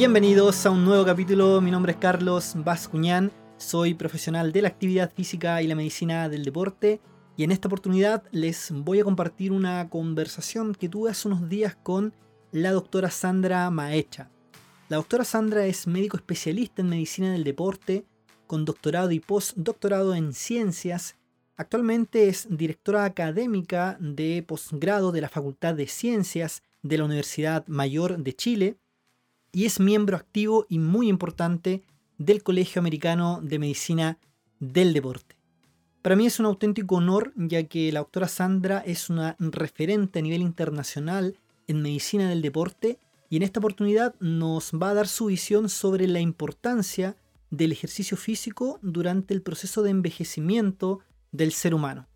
Bienvenidos a un nuevo capítulo, mi nombre es Carlos Bascuñán, soy profesional de la actividad física y la medicina del deporte y en esta oportunidad les voy a compartir una conversación que tuve hace unos días con la doctora Sandra Maecha. La doctora Sandra es médico especialista en medicina del deporte, con doctorado y postdoctorado en ciencias. Actualmente es directora académica de posgrado de la Facultad de Ciencias de la Universidad Mayor de Chile y es miembro activo y muy importante del Colegio Americano de Medicina del Deporte. Para mí es un auténtico honor ya que la doctora Sandra es una referente a nivel internacional en medicina del deporte y en esta oportunidad nos va a dar su visión sobre la importancia del ejercicio físico durante el proceso de envejecimiento del ser humano.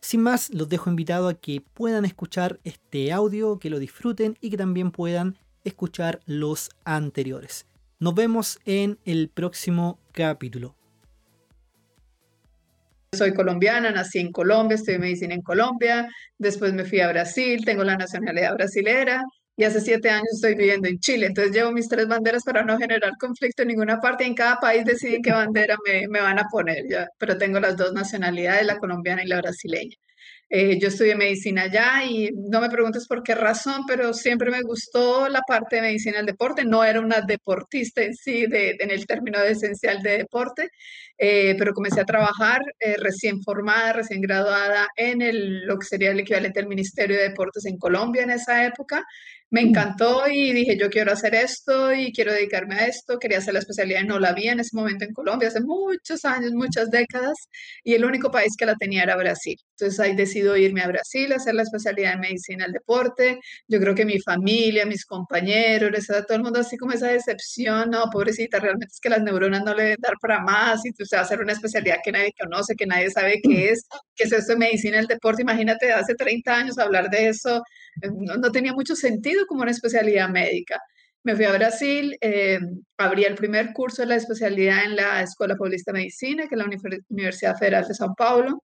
Sin más, los dejo invitados a que puedan escuchar este audio, que lo disfruten y que también puedan escuchar los anteriores. Nos vemos en el próximo capítulo. Soy colombiana, nací en Colombia, estudié medicina en Colombia, después me fui a Brasil, tengo la nacionalidad brasilera y hace siete años estoy viviendo en Chile. Entonces llevo mis tres banderas para no generar conflicto en ninguna parte. En cada país deciden qué bandera me, me van a poner, ya. pero tengo las dos nacionalidades, la colombiana y la brasileña. Eh, yo estudié medicina allá y no me preguntes por qué razón, pero siempre me gustó la parte de medicina del deporte. No era una deportista en sí, de, en el término de esencial de deporte, eh, pero comencé a trabajar eh, recién formada, recién graduada en el, lo que sería el equivalente al Ministerio de Deportes en Colombia en esa época me encantó y dije, yo quiero hacer esto y quiero dedicarme a esto. Quería hacer la especialidad no la vi en ese momento en Colombia, hace muchos años, muchas décadas, y el único país que la tenía era Brasil. Entonces ahí decido irme a Brasil a hacer la especialidad en medicina del deporte. Yo creo que mi familia, mis compañeros, todo el mundo así como esa decepción, no, pobrecita, realmente es que las neuronas no le deben dar para más y tú vas a hacer una especialidad que nadie conoce, que nadie sabe qué es, qué es esto de medicina del deporte. Imagínate, hace 30 años hablar de eso no, tenía mucho sentido como una especialidad médica. Me fui a Brasil, eh, abrí el primer curso de la especialidad en la Escuela Paulista de Medicina, que es la Universidad Federal de São Paulo,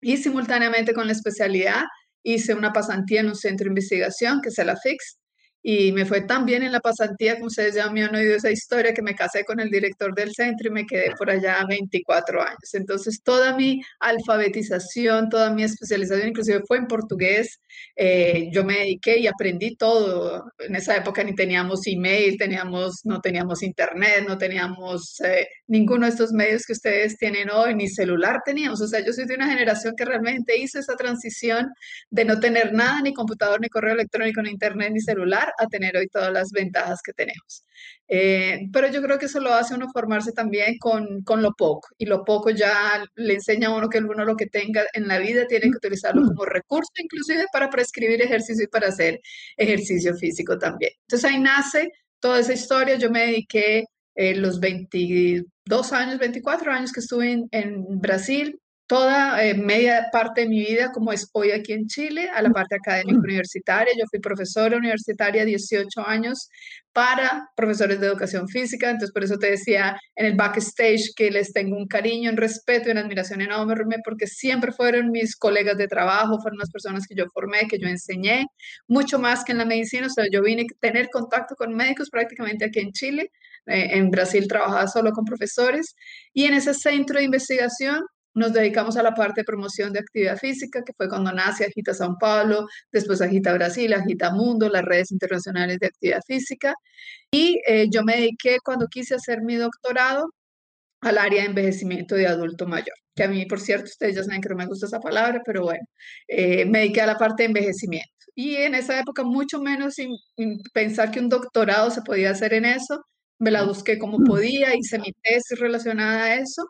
y simultáneamente con la especialidad hice una pasantía en un centro de investigación, que es el AFIX, y me fue tan bien en la pasantía, como ustedes ya me han oído esa historia, que me casé con el director del centro y me quedé por allá 24 años. Entonces, toda mi alfabetización, toda mi especialización, inclusive fue en portugués. Eh, yo me dediqué y aprendí todo. En esa época ni teníamos email, teníamos, no teníamos internet, no teníamos eh, ninguno de estos medios que ustedes tienen hoy, ni celular teníamos. O sea, yo soy de una generación que realmente hizo esa transición de no tener nada, ni computador, ni correo electrónico, ni internet, ni celular a tener hoy todas las ventajas que tenemos. Eh, pero yo creo que eso lo hace uno formarse también con, con, lo poco y lo poco ya le enseña a uno que uno lo que tenga en la vida tiene que utilizarlo como recurso inclusive para prescribir ejercicio y para hacer ejercicio físico también. Entonces ahí nace toda esa historia. Yo me dediqué eh, los 22 años, 24 años que estuve en, en Brasil toda eh, media parte de mi vida, como es hoy aquí en Chile, a la parte académica universitaria. Yo fui profesora universitaria 18 años para profesores de educación física, entonces por eso te decía en el backstage que les tengo un cariño, un respeto y una admiración enorme, porque siempre fueron mis colegas de trabajo, fueron las personas que yo formé, que yo enseñé, mucho más que en la medicina, o sea, yo vine a tener contacto con médicos prácticamente aquí en Chile, eh, en Brasil trabajaba solo con profesores, y en ese centro de investigación nos dedicamos a la parte de promoción de actividad física, que fue cuando nace Agita São Paulo, después Agita Brasil, Agita Mundo, las redes internacionales de actividad física. Y eh, yo me dediqué cuando quise hacer mi doctorado al área de envejecimiento de adulto mayor, que a mí, por cierto, ustedes ya saben que no me gusta esa palabra, pero bueno, eh, me dediqué a la parte de envejecimiento. Y en esa época, mucho menos sin, pensar que un doctorado se podía hacer en eso, me la busqué como podía, hice mi tesis relacionada a eso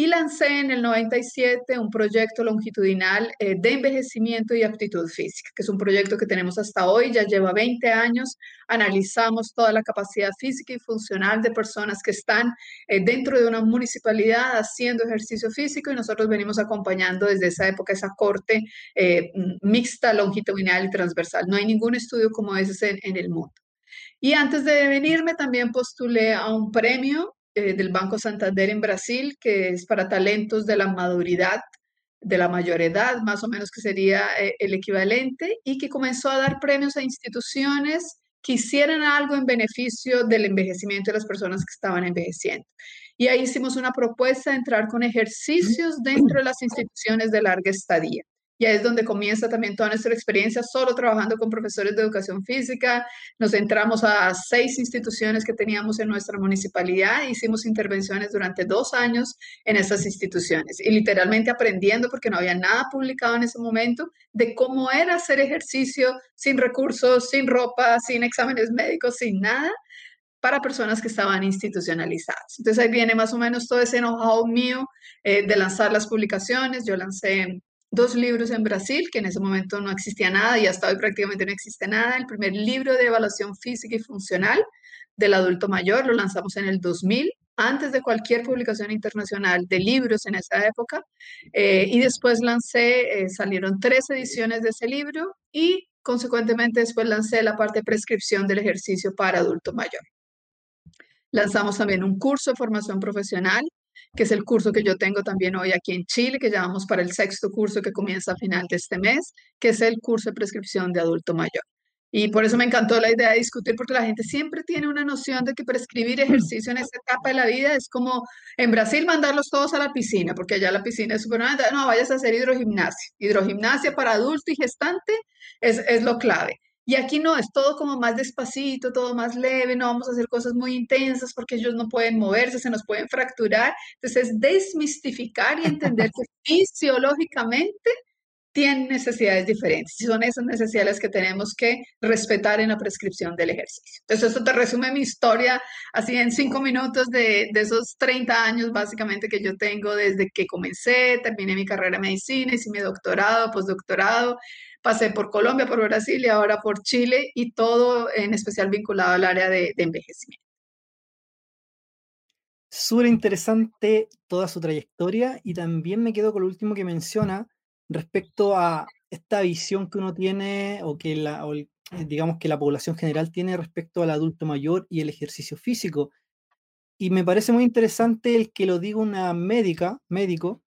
y lancé en el 97 un proyecto longitudinal eh, de envejecimiento y aptitud física, que es un proyecto que tenemos hasta hoy, ya lleva 20 años, analizamos toda la capacidad física y funcional de personas que están eh, dentro de una municipalidad haciendo ejercicio físico y nosotros venimos acompañando desde esa época esa corte eh, mixta, longitudinal y transversal. No hay ningún estudio como ese en el mundo. Y antes de venirme también postulé a un premio eh, del Banco Santander en Brasil, que es para talentos de la maduridad, de la mayor edad, más o menos que sería eh, el equivalente, y que comenzó a dar premios a instituciones que hicieran algo en beneficio del envejecimiento de las personas que estaban envejeciendo. Y ahí hicimos una propuesta de entrar con ejercicios dentro de las instituciones de larga estadía. Y ahí es donde comienza también toda nuestra experiencia solo trabajando con profesores de educación física. Nos entramos a seis instituciones que teníamos en nuestra municipalidad hicimos intervenciones durante dos años en esas instituciones. Y literalmente aprendiendo, porque no había nada publicado en ese momento, de cómo era hacer ejercicio sin recursos, sin ropa, sin exámenes médicos, sin nada para personas que estaban institucionalizadas. Entonces ahí viene más o menos todo ese know-how mío eh, de lanzar las publicaciones. Yo lancé dos libros en Brasil, que en ese momento no existía nada y hasta hoy prácticamente no existe nada. El primer libro de evaluación física y funcional del adulto mayor lo lanzamos en el 2000, antes de cualquier publicación internacional de libros en esa época. Eh, y después lancé, eh, salieron tres ediciones de ese libro y consecuentemente después lancé la parte de prescripción del ejercicio para adulto mayor. Lanzamos también un curso de formación profesional que es el curso que yo tengo también hoy aquí en Chile, que llamamos para el sexto curso que comienza a final de este mes, que es el curso de prescripción de adulto mayor. Y por eso me encantó la idea de discutir, porque la gente siempre tiene una noción de que prescribir mm. ejercicio en esta etapa de la vida es como en Brasil mandarlos todos a la piscina, porque allá la piscina es súper... No, vayas a hacer hidrogimnasia. Hidrogimnasia para adulto y gestante es, es lo clave. Y aquí no, es todo como más despacito, todo más leve, no vamos a hacer cosas muy intensas porque ellos no pueden moverse, se nos pueden fracturar. Entonces es desmistificar y entender que fisiológicamente tienen necesidades diferentes y son esas necesidades que tenemos que respetar en la prescripción del ejercicio. Entonces, esto te resume mi historia así en cinco minutos de, de, esos 30 años básicamente que yo tengo desde que comencé, terminé mi carrera de medicina, hice mi doctorado, postdoctorado, pasé por Colombia, por Brasil y ahora por Chile y todo en especial vinculado al área de, envejecimiento. Súper interesante toda su trayectoria y también me quedo con lo último que menciona respecto a esta visión que uno tiene o que la, eh, digamos que la población general tiene respecto al adulto mayor y el ejercicio físico. Y me parece muy interesante el que lo diga una médica, médico,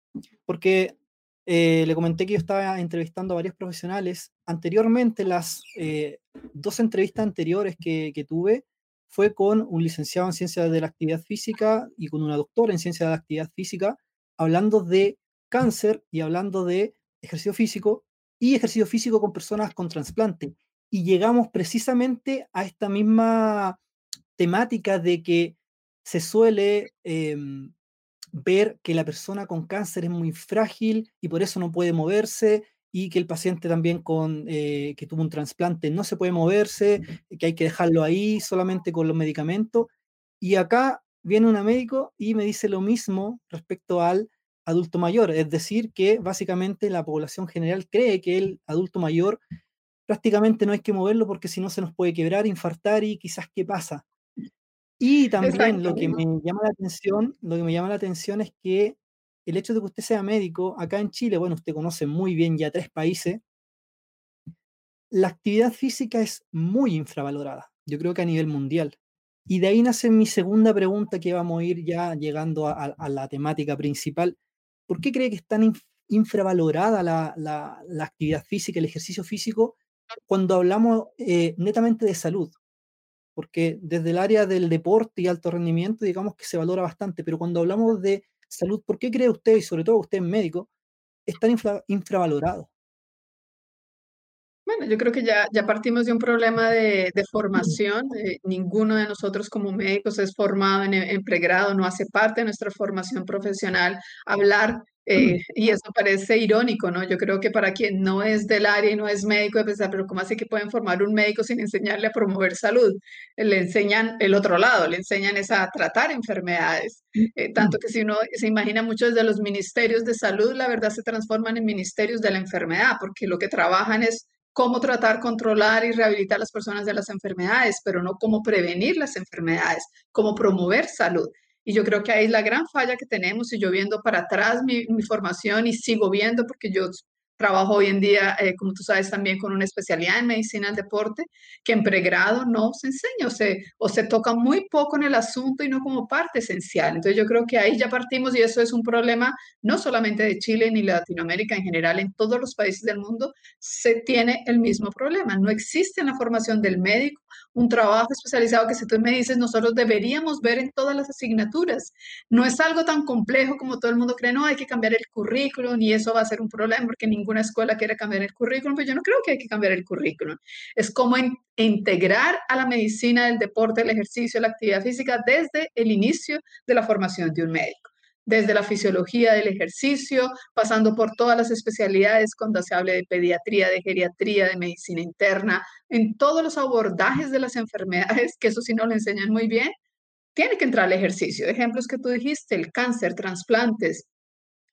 porque eh, le comenté que yo estaba entrevistando a varios profesionales. Anteriormente, las eh, dos entrevistas anteriores que, tuve fue con un licenciado en ciencias de la actividad física y con una doctora en ciencias de la actividad física, hablando de cáncer y hablando de ejercicio físico y ejercicio físico con personas con trasplante. Y llegamos precisamente a esta misma temática de que se suele em, ver que la persona con cáncer es muy frágil y por eso no puede moverse y que el paciente también con eh, que tuvo un trasplante no se puede moverse, que hay que dejarlo ahí solamente con los medicamentos. Y acá viene un médico y me dice lo mismo respecto al adulto mayor, es decir, que básicamente la población general cree que el adulto mayor prácticamente no hay que moverlo porque si no se nos puede quebrar, infartar y quizás qué pasa. Y también lo que me llama la atención, lo que me llama la atención es que el hecho de que usted sea médico, acá en Chile, bueno, usted conoce muy bien ya tres países, la actividad física es muy infravalorada, yo creo que a nivel mundial. Y de ahí nace mi segunda pregunta que vamos a ir ya llegando a, la temática principal. ¿Por qué cree que es tan infravalorada la, la, actividad física, el ejercicio físico, cuando hablamos eh, netamente de salud? Porque desde el área del deporte y alto rendimiento, digamos que se valora bastante, pero cuando hablamos de salud, ¿por qué cree usted, y sobre todo usted es médico, es tan infravalorado? Bueno, yo creo que ya, ya partimos de un problema de, formación. Eh, ninguno de nosotros como médicos es formado en, en, pregrado, no hace parte de nuestra formación profesional hablar eh, y eso parece irónico, ¿no? Yo creo que para quien no es del área y no es médico, de pensar, pero ¿cómo así que pueden formar un médico sin enseñarle a promover salud? Le enseñan el otro lado, le enseñan es a tratar enfermedades. Eh, tanto que si uno se imagina muchos de los ministerios de salud, la verdad se transforman en ministerios de la enfermedad, porque lo que trabajan es cómo tratar, controlar y rehabilitar a las personas de las enfermedades, pero no cómo prevenir las enfermedades, cómo promover salud. Y yo creo que ahí es la gran falla que tenemos y yo viendo para atrás mi, mi, formación y sigo viendo porque yo Trabajo hoy en día, eh, como tú sabes, también con una especialidad en medicina del deporte, que en pregrado no se enseña o se, o se toca muy poco en el asunto y no como parte esencial. Entonces yo creo que ahí ya partimos y eso es un problema no solamente de Chile ni Latinoamérica en general, en todos los países del mundo se tiene el mismo problema. No existe en la formación del médico un trabajo especializado que si tú me dices, nosotros deberíamos ver en todas las asignaturas. No es algo tan complejo como todo el mundo cree, no, hay que cambiar el currículum y eso va a ser un problema porque ninguna escuela quiere cambiar el currículum, pero pues yo no creo que hay que cambiar el currículum. Es como integrar a la medicina, el deporte, el ejercicio, la actividad física desde el inicio de la formación de un médico desde la fisiología del ejercicio, pasando por todas las especialidades cuando se hable de pediatría, de geriatría, de medicina interna, en todos los abordajes de las enfermedades, que eso sí no lo enseñan muy bien, tiene que entrar el ejercicio. Ejemplos que tú dijiste, el cáncer, trasplantes,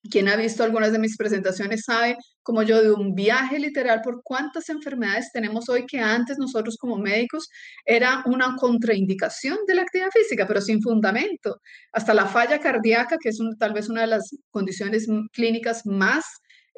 quien ha visto algunas de mis presentaciones sabe, como yo, de un viaje literal por cuántas enfermedades tenemos hoy que antes nosotros como médicos era una contraindicación de la actividad física, pero sin fundamento. Hasta la falla cardíaca, que es tal vez una de las condiciones clínicas más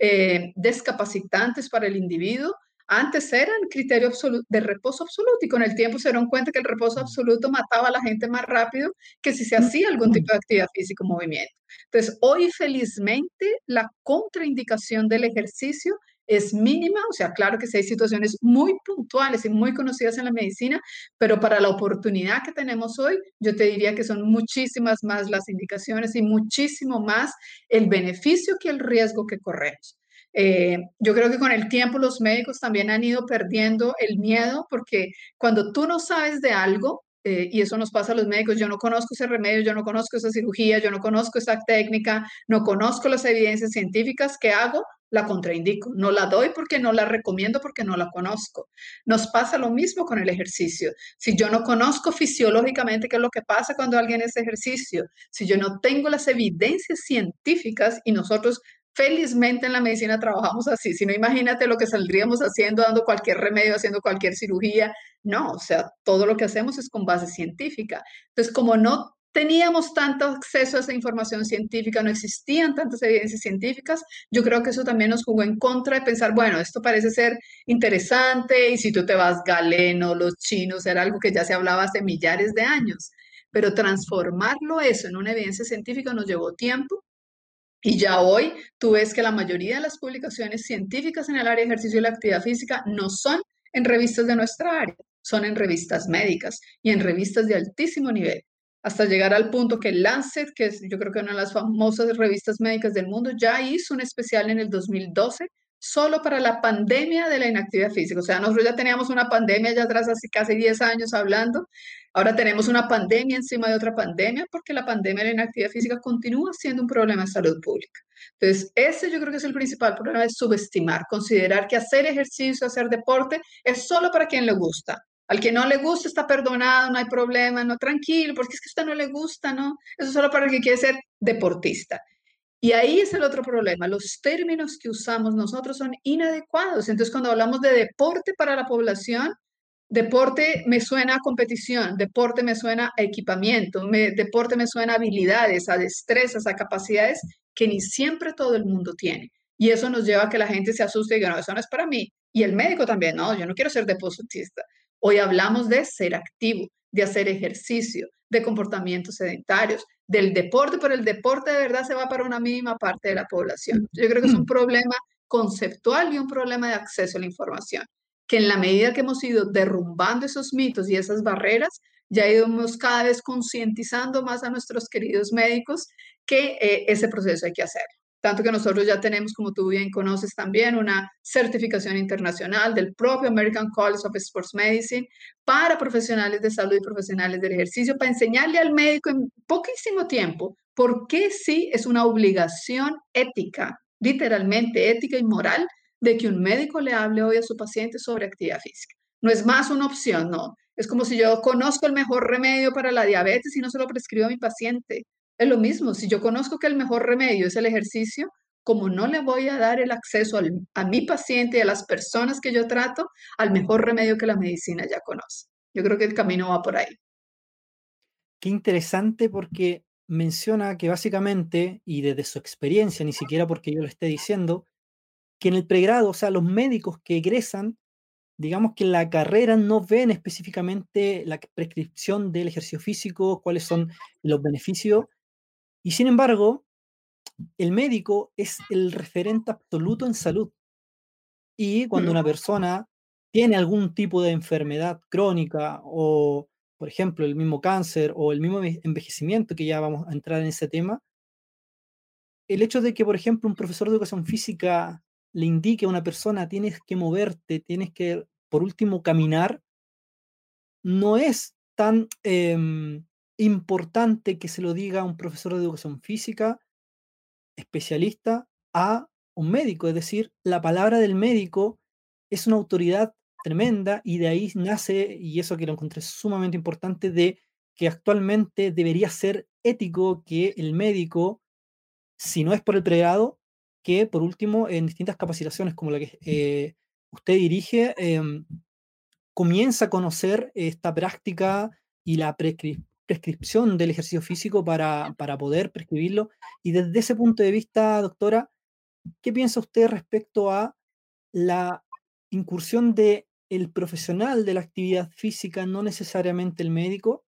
eh, descapacitantes para el individuo, antes eran criterio de reposo absoluto y con el tiempo se dieron cuenta que el reposo absoluto mataba a la gente más rápido que si se hacía algún tipo de actividad física o movimiento. Entonces, hoy felizmente la contraindicación del ejercicio es mínima, o sea, claro que sí hay situaciones muy puntuales y muy conocidas en la medicina, pero para la oportunidad que tenemos hoy, yo te diría que son muchísimas más las indicaciones y muchísimo más el beneficio que el riesgo que corremos. Eh, yo creo que con el tiempo los médicos también han ido perdiendo el miedo porque cuando tú no sabes de algo, eh, y eso nos pasa a los médicos, yo no conozco ese remedio, yo no conozco esa cirugía, yo no conozco esa técnica, no conozco las evidencias científicas, ¿qué hago? La contraindico, no la doy porque no la recomiendo porque no la conozco. Nos pasa lo mismo con el ejercicio. Si yo no conozco fisiológicamente qué es lo que pasa cuando alguien hace ejercicio, si yo no tengo las evidencias científicas y nosotros Felizmente en la medicina trabajamos así, si no imagínate lo que saldríamos haciendo, dando cualquier remedio, haciendo cualquier cirugía. No, o sea, todo lo que hacemos es con base científica. Entonces, como no teníamos tanto acceso a esa información científica, no existían tantas evidencias científicas, yo creo que eso también nos jugó en contra de pensar, bueno, esto parece ser interesante y si tú te vas galeno, los chinos, era algo que ya se hablaba hace millares de años, pero transformarlo eso en una evidencia científica nos llevó tiempo y ya hoy tú ves que la mayoría de las publicaciones científicas en el área de ejercicio y la actividad física no son en revistas de nuestra área, son en revistas médicas y en revistas de altísimo nivel, hasta llegar al punto que Lancet, que es yo creo que una de las famosas revistas médicas del mundo, ya hizo un especial en el 2012 solo para la pandemia de la inactividad física. O sea, nosotros ya teníamos una pandemia ya atrás, hace casi 10 años hablando. Ahora tenemos una pandemia encima de otra pandemia porque la pandemia de la inactividad física continúa siendo un problema de salud pública. Entonces, ese yo creo que es el principal problema, es subestimar, considerar que hacer ejercicio, hacer deporte es solo para quien le gusta. Al que no le gusta está perdonado, no hay problema, no, tranquilo, porque es que a usted no le gusta, ¿no? Eso es solo para el que quiere ser deportista. Y ahí es el otro problema. Los términos que usamos nosotros son inadecuados. Entonces, cuando hablamos de deporte para la población, deporte me suena a competición, deporte me suena a equipamiento, deporte me suena a habilidades, a destrezas, a capacidades que ni siempre todo el mundo tiene. Y eso nos lleva a que la gente se asuste y diga, no, eso no es para mí. Y el médico también, no, yo no quiero ser deportista. Hoy hablamos de ser activo, de hacer ejercicio, de comportamientos sedentarios, del deporte, pero el deporte de verdad se va para una mínima parte de la población. Yo creo que es un problema conceptual y un problema de acceso a la información, que en la medida que hemos ido derrumbando esos mitos y esas barreras, ya íbamos cada vez concientizando más a nuestros queridos médicos que eh, ese proceso hay que hacerlo. Tanto que nosotros ya tenemos, como tú bien conoces también, una certificación internacional del propio American College of Sports Medicine para profesionales de salud y profesionales del ejercicio, para enseñarle al médico en poquísimo tiempo por qué sí es una obligación ética, literalmente ética y moral, de que un médico le hable hoy a su paciente sobre actividad física. No es más una opción, no. Es como si yo conozco el mejor remedio para la diabetes y no se lo prescribo a mi paciente. Es lo mismo, si yo conozco que el mejor remedio es el ejercicio, como no le voy a dar el acceso a mi paciente y a las personas que yo trato al mejor remedio que la medicina ya conoce. Yo creo que el camino va por ahí. Qué interesante porque menciona que básicamente, y desde su experiencia, ni siquiera porque yo lo esté diciendo, que en el pregrado, o sea, los médicos que egresan, digamos que en la carrera no ven específicamente la prescripción del ejercicio físico, cuáles son los beneficios, y sin embargo, el médico es el referente absoluto en salud. Y cuando una persona tiene algún tipo de enfermedad crónica o, por ejemplo, el mismo cáncer o el mismo envejecimiento, que ya vamos a entrar en ese tema, el hecho de que, por ejemplo, un profesor de educación física le indique a una persona tienes que moverte, tienes que, por último, caminar, no es tan em, importante que se lo diga un profesor de educación física especialista a un médico. Es decir, la palabra del médico es una autoridad tremenda y de ahí nace, y eso que lo encontré sumamente importante, de que actualmente debería ser ético que el médico, si no es por el pregrado, que por último en distintas capacitaciones como la que eh, usted dirige, em, comienza a conocer esta práctica y la prescripción del ejercicio físico para, para poder prescribirlo. Y desde ese punto de vista, doctora, ¿qué piensa usted respecto a la incursión de el profesional de la actividad física, no necesariamente el médico,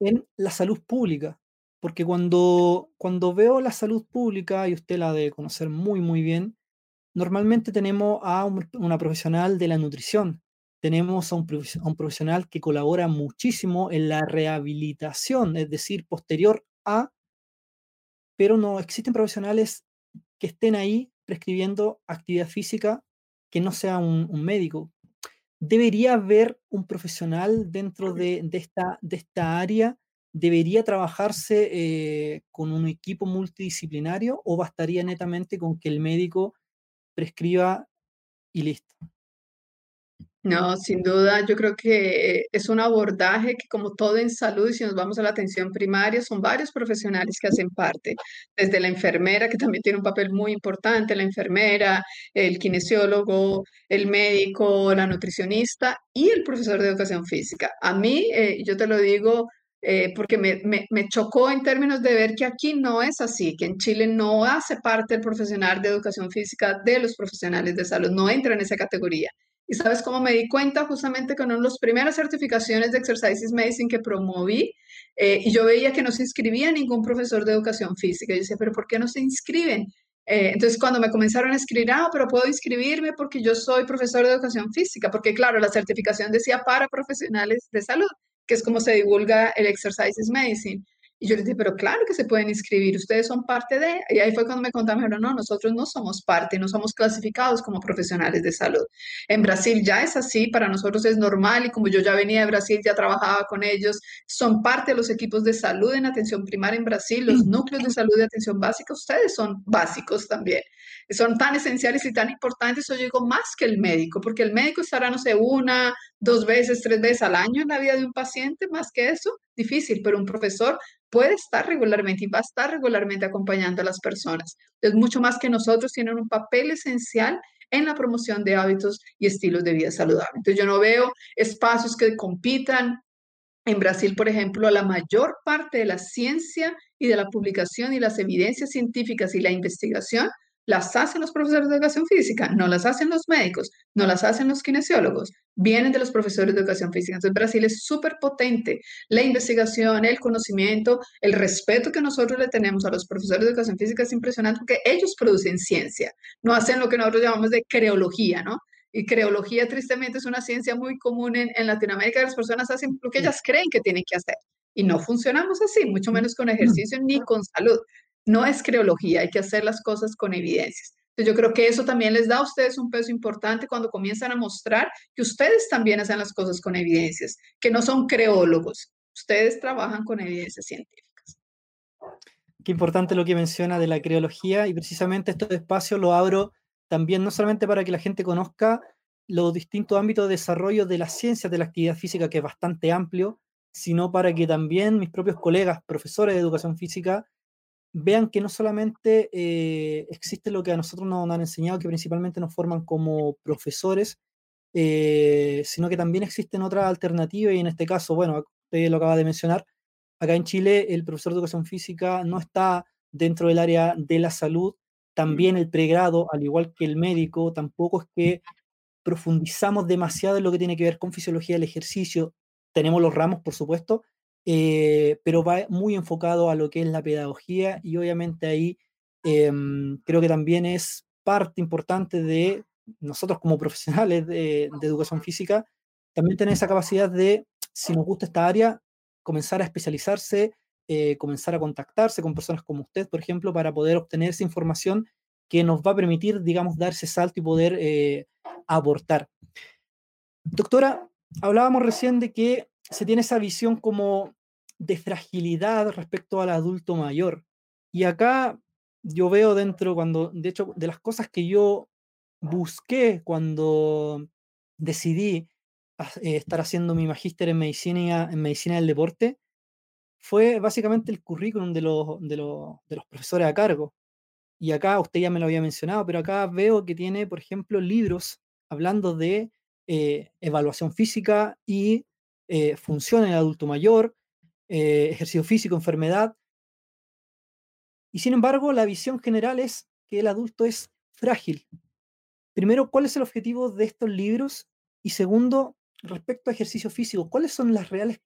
en la salud pública. Porque cuando, cuando veo la salud pública, y usted la debe conocer muy, muy bien, normalmente tenemos a una profesional de la nutrición, tenemos a un, a un profesional que colabora muchísimo en la rehabilitación, es decir, posterior a, pero no existen profesionales que estén ahí prescribiendo actividad física que no sea un, un médico, ¿Debería haber un profesional dentro de, esta, de esta área? ¿Debería trabajarse eh, con un equipo multidisciplinario o bastaría netamente con que el médico prescriba y listo? No, sin duda, yo creo que es un abordaje que como todo en salud, y si nos vamos a la atención primaria, son varios profesionales que hacen parte, desde la enfermera, que también tiene un papel muy importante, la enfermera, el kinesiólogo, el médico, la nutricionista y el profesor de educación física. A mí, eh, yo te lo digo, eh, porque me, me, me, chocó en términos de ver que aquí no es así, que en Chile no hace parte el profesional de educación física de los profesionales de salud, no entra en esa categoría. Y sabes cómo me di cuenta justamente con una de las primeras certificaciones de Exercises Medicine que promoví eh, y yo veía que no se inscribía ningún profesor de educación física. Yo decía, pero ¿por qué no se inscriben? Eh, entonces, cuando me comenzaron a escribir, ah, pero puedo inscribirme porque yo soy profesor de educación física, porque claro, la certificación decía para profesionales de salud, que es como se divulga el Exercises Medicine. Y yo les dije, pero claro que se pueden inscribir, ustedes son parte de... Y ahí fue cuando me contaron, no, nosotros no somos parte, no somos clasificados como profesionales de salud. En Brasil ya es así, para nosotros es normal y como yo ya venía de Brasil, ya trabajaba con ellos, son parte de los equipos de salud en atención primaria en Brasil, los núcleos de salud de atención básica, ustedes son básicos también. Son tan esenciales y tan importantes, yo digo, más que el médico, porque el médico estará, no sé, una, dos veces, tres veces al año en la vida de un paciente, más que eso, difícil, pero un profesor puede estar regularmente y va a estar regularmente acompañando a las personas. Es mucho más que nosotros, tienen un papel esencial en la promoción de hábitos y estilos de vida saludables. Entonces yo no veo espacios que compitan. En Brasil, por ejemplo, la mayor parte de la ciencia y de la publicación y las evidencias científicas y la investigación las hacen los profesores de educación física, no las hacen los médicos, no las hacen los kinesiólogos, vienen de los profesores de educación física. Entonces Brasil es súper potente. La investigación, el conocimiento, el respeto que nosotros le tenemos a los profesores de educación física es impresionante porque ellos producen ciencia, no hacen lo que nosotros llamamos de creología, ¿no? Y creología, tristemente, es una ciencia muy común en, en Latinoamérica. Las personas hacen lo que ellas creen que tienen que hacer. Y no funcionamos así, mucho menos con ejercicio ni con salud. No es creología, hay que hacer las cosas con evidencias. Entonces yo creo que eso también les da a ustedes un peso importante cuando comienzan a mostrar que ustedes también hacen las cosas con evidencias, que no son creólogos, ustedes trabajan con evidencias científicas. Qué importante lo que menciona de la creología y precisamente este espacio lo abro también no solamente para que la gente conozca los distintos ámbitos de desarrollo de las ciencias de la actividad física, que es bastante amplio, sino para que también mis propios colegas, profesores de educación física, vean que no solamente eh, existe lo que a nosotros nos han enseñado, que principalmente nos forman como profesores, eh, sino que también existen otras alternativas y en este caso, bueno, usted lo acaba de mencionar, acá en Chile el profesor de educación física no está dentro del área de la salud, También el pregrado, al igual que el médico, tampoco es que profundizamos demasiado en lo que tiene que ver con fisiología del ejercicio. Tenemos los ramos, por supuesto, eh, pero va muy enfocado a lo que es la pedagogía y obviamente ahí em, creo que también es parte importante de nosotros como profesionales de, educación física, también tener esa capacidad de, si nos gusta esta área, comenzar a especializarse, eh, comenzar a contactarse con personas como usted, por ejemplo, para poder obtener esa información que nos va a permitir, digamos, dar ese salto y poder eh, aportar. Doctora, hablábamos recién de que se tiene esa visión como de fragilidad respecto al adulto mayor. Y acá yo veo dentro, cuando, de hecho, de las cosas que yo busqué cuando decidí eh, estar haciendo mi magíster en medicina, en medicina del deporte, fue básicamente el currículum de los, de, los, de los profesores a cargo. Y acá, usted ya me lo había mencionado, pero acá veo que tiene, por ejemplo, libros hablando de eh, evaluación física y eh, función en el adulto mayor, ejercicio físico, enfermedad. Y sin embargo, la visión general es que el adulto es frágil, primero, ¿cuál es el objetivo de estos libros? Y segundo, respecto a ejercicio físico, ¿cuáles son las reales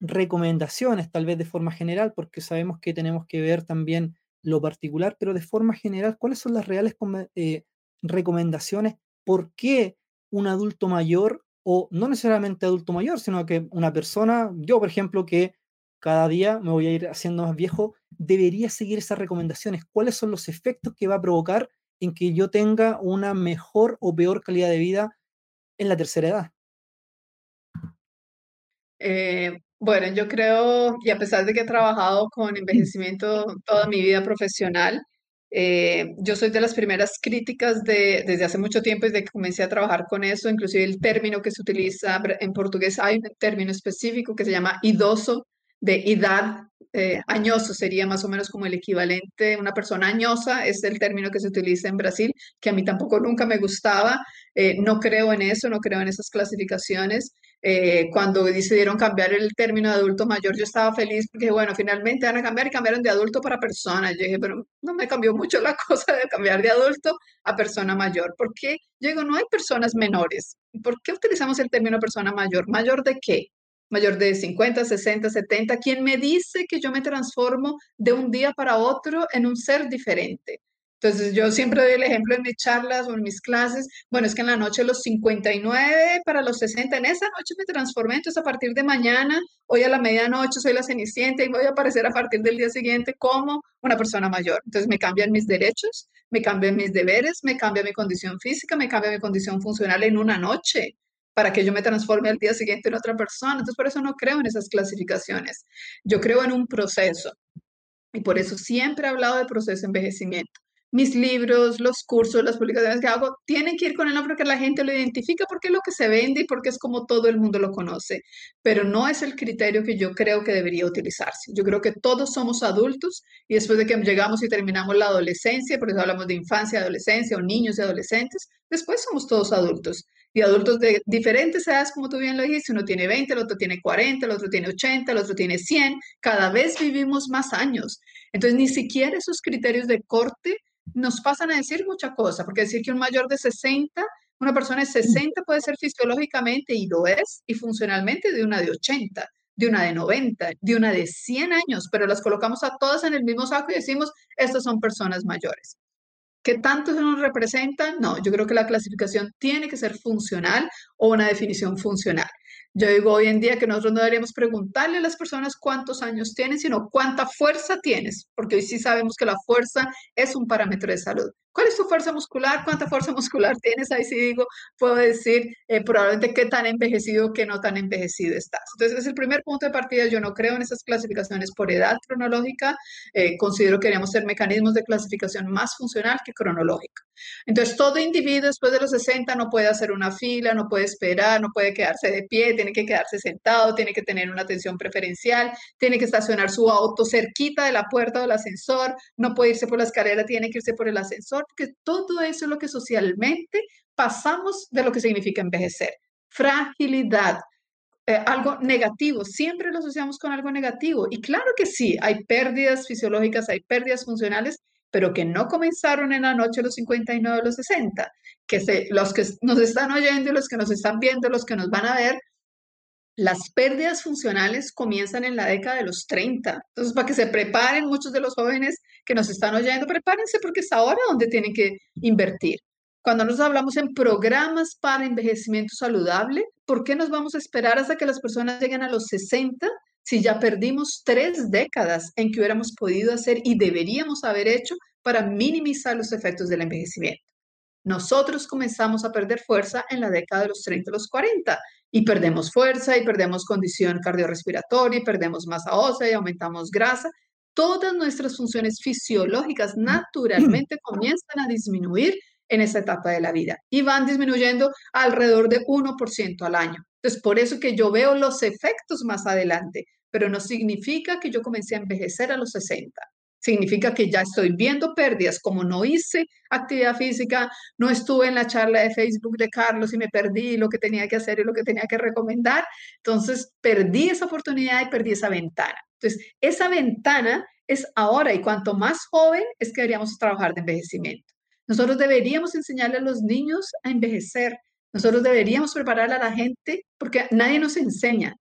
recomendaciones, tal vez de forma general, porque sabemos que tenemos que ver también lo particular, pero de forma general, ¿cuáles son las reales eh, recomendaciones? ¿Por qué un adulto mayor, o no necesariamente adulto mayor, sino que una persona, yo por ejemplo, que cada día me voy a ir haciendo más viejo, debería seguir esas recomendaciones? ¿Cuáles son los efectos que va a provocar en que yo tenga una mejor o peor calidad de vida en la tercera edad? Eh, bueno, yo creo, y a pesar de que he trabajado con envejecimiento toda mi vida profesional, eh, yo soy de las primeras críticas de, desde hace mucho tiempo, desde que comencé a trabajar con eso, inclusive el término que se utiliza en portugués, hay un término específico que se llama idoso, de edad eh, añoso sería más o menos como el equivalente, una persona añosa es el término que se utiliza en Brasil, que a mí tampoco nunca me gustaba, eh, no creo en eso, no creo en esas clasificaciones. Eh, cuando decidieron cambiar el término de adulto mayor, yo estaba feliz porque, bueno, finalmente van a cambiar y cambiaron de adulto para persona. Yo dije, pero no me cambió mucho la cosa de cambiar de adulto a persona mayor. ¿Por qué? Yo digo, no hay personas menores. ¿Por qué utilizamos el término persona mayor? ¿Mayor de qué? Mayor de 50, 60, 70, quien me dice que yo me transformo de un día para otro en un ser diferente. Entonces yo siempre doy el ejemplo en mis charlas o en mis clases, bueno, es que en la noche los 59 para los 60, en esa noche me transformé, entonces a partir de mañana, hoy a la medianoche soy la cenicienta y voy a aparecer a partir del día siguiente como una persona mayor. Entonces me cambian mis derechos, me cambian mis deberes, me cambia mi condición física, me cambia mi condición funcional en una noche para que yo me transforme al día siguiente en otra persona. Entonces, por eso no creo en esas clasificaciones. Yo creo en un proceso. Y por eso siempre he hablado de proceso de envejecimiento. Mis libros, los cursos, las publicaciones que hago, tienen que ir con el nombre que la gente lo identifica porque es lo que se vende y porque es como todo el mundo lo conoce. Pero no es el criterio que yo creo que debería utilizarse. Yo creo que todos somos adultos y después de que llegamos y terminamos la adolescencia, por eso hablamos de infancia, adolescencia o niños y adolescentes, después somos todos adultos y adultos de diferentes edades, como tú bien lo dijiste, uno tiene 20, el otro tiene 40, el otro tiene 80, el otro tiene 100, cada vez vivimos más años. Entonces, ni siquiera esos criterios de corte nos pasan a decir mucha cosa, porque decir que un mayor de 60, una persona de 60 puede ser fisiológicamente y lo es, y funcionalmente de una de 80 de una de 90, de una de 100 años, pero las colocamos a todas en el mismo saco y decimos, estas son personas mayores. ¿Qué tanto se nos representa? No, yo creo que la clasificación tiene que ser funcional o una definición funcional. Yo digo hoy en día que nosotros no deberíamos preguntarle a las personas cuántos años tienen, sino cuánta fuerza tienes, porque hoy sí sabemos que la fuerza es un parámetro de salud. ¿Cuál es tu fuerza muscular? ¿Cuánta fuerza muscular tienes? Ahí sí digo, puedo decir eh, probablemente qué tan envejecido, qué no tan envejecido estás. Entonces, es el primer punto de partida. Yo no creo en esas clasificaciones por edad cronológica. Eh, considero que deberíamos ser mecanismos de clasificación más funcional que cronológica. Entonces, todo individuo después de los 60 no puede hacer una fila, no puede esperar, no puede quedarse de pie, tiene que quedarse sentado, tiene que tener una atención preferencial, tiene que estacionar su auto cerquita de la puerta del ascensor, no puede irse por la escalera, tiene que irse por el ascensor porque todo eso es lo que socialmente pasamos de lo que significa envejecer. Fragilidad, eh, algo negativo, siempre lo asociamos con algo negativo. Y claro que sí, hay pérdidas fisiológicas, hay pérdidas funcionales pero que no comenzaron en la noche los 59 o los 60, que se, los que nos están oyendo y los que nos están viendo, los que nos van a ver, las pérdidas funcionales comienzan en la década de los 30. Entonces, para que se preparen muchos de los jóvenes que nos están oyendo, prepárense porque es ahora donde tienen que invertir. Cuando nos hablamos en programas para envejecimiento saludable, ¿por qué nos vamos a esperar hasta que las personas lleguen a los 60 si ya perdimos tres décadas en que hubiéramos podido hacer y deberíamos haber hecho para minimizar los efectos del envejecimiento? Nosotros comenzamos a perder fuerza en la década de los 30 y los 40 y perdemos fuerza y perdemos condición cardiorrespiratoria y perdemos masa ósea y aumentamos grasa. Todas nuestras funciones fisiológicas naturalmente comienzan a disminuir en esa etapa de la vida y van disminuyendo alrededor de 1% al año. Entonces, por eso que yo veo los efectos más adelante, pero no significa que yo comencé a envejecer a los 60. Significa que ya estoy viendo pérdidas, como no hice actividad física, no estuve en la charla de Facebook de Carlos y me perdí lo que tenía que hacer y lo que tenía que recomendar. Entonces, perdí esa oportunidad y perdí esa ventana. Entonces, esa ventana es ahora y cuanto más joven es que deberíamos trabajar de envejecimiento. Nosotros deberíamos enseñarle a los niños a envejecer. Nosotros deberíamos preparar a la gente porque nadie nos enseña.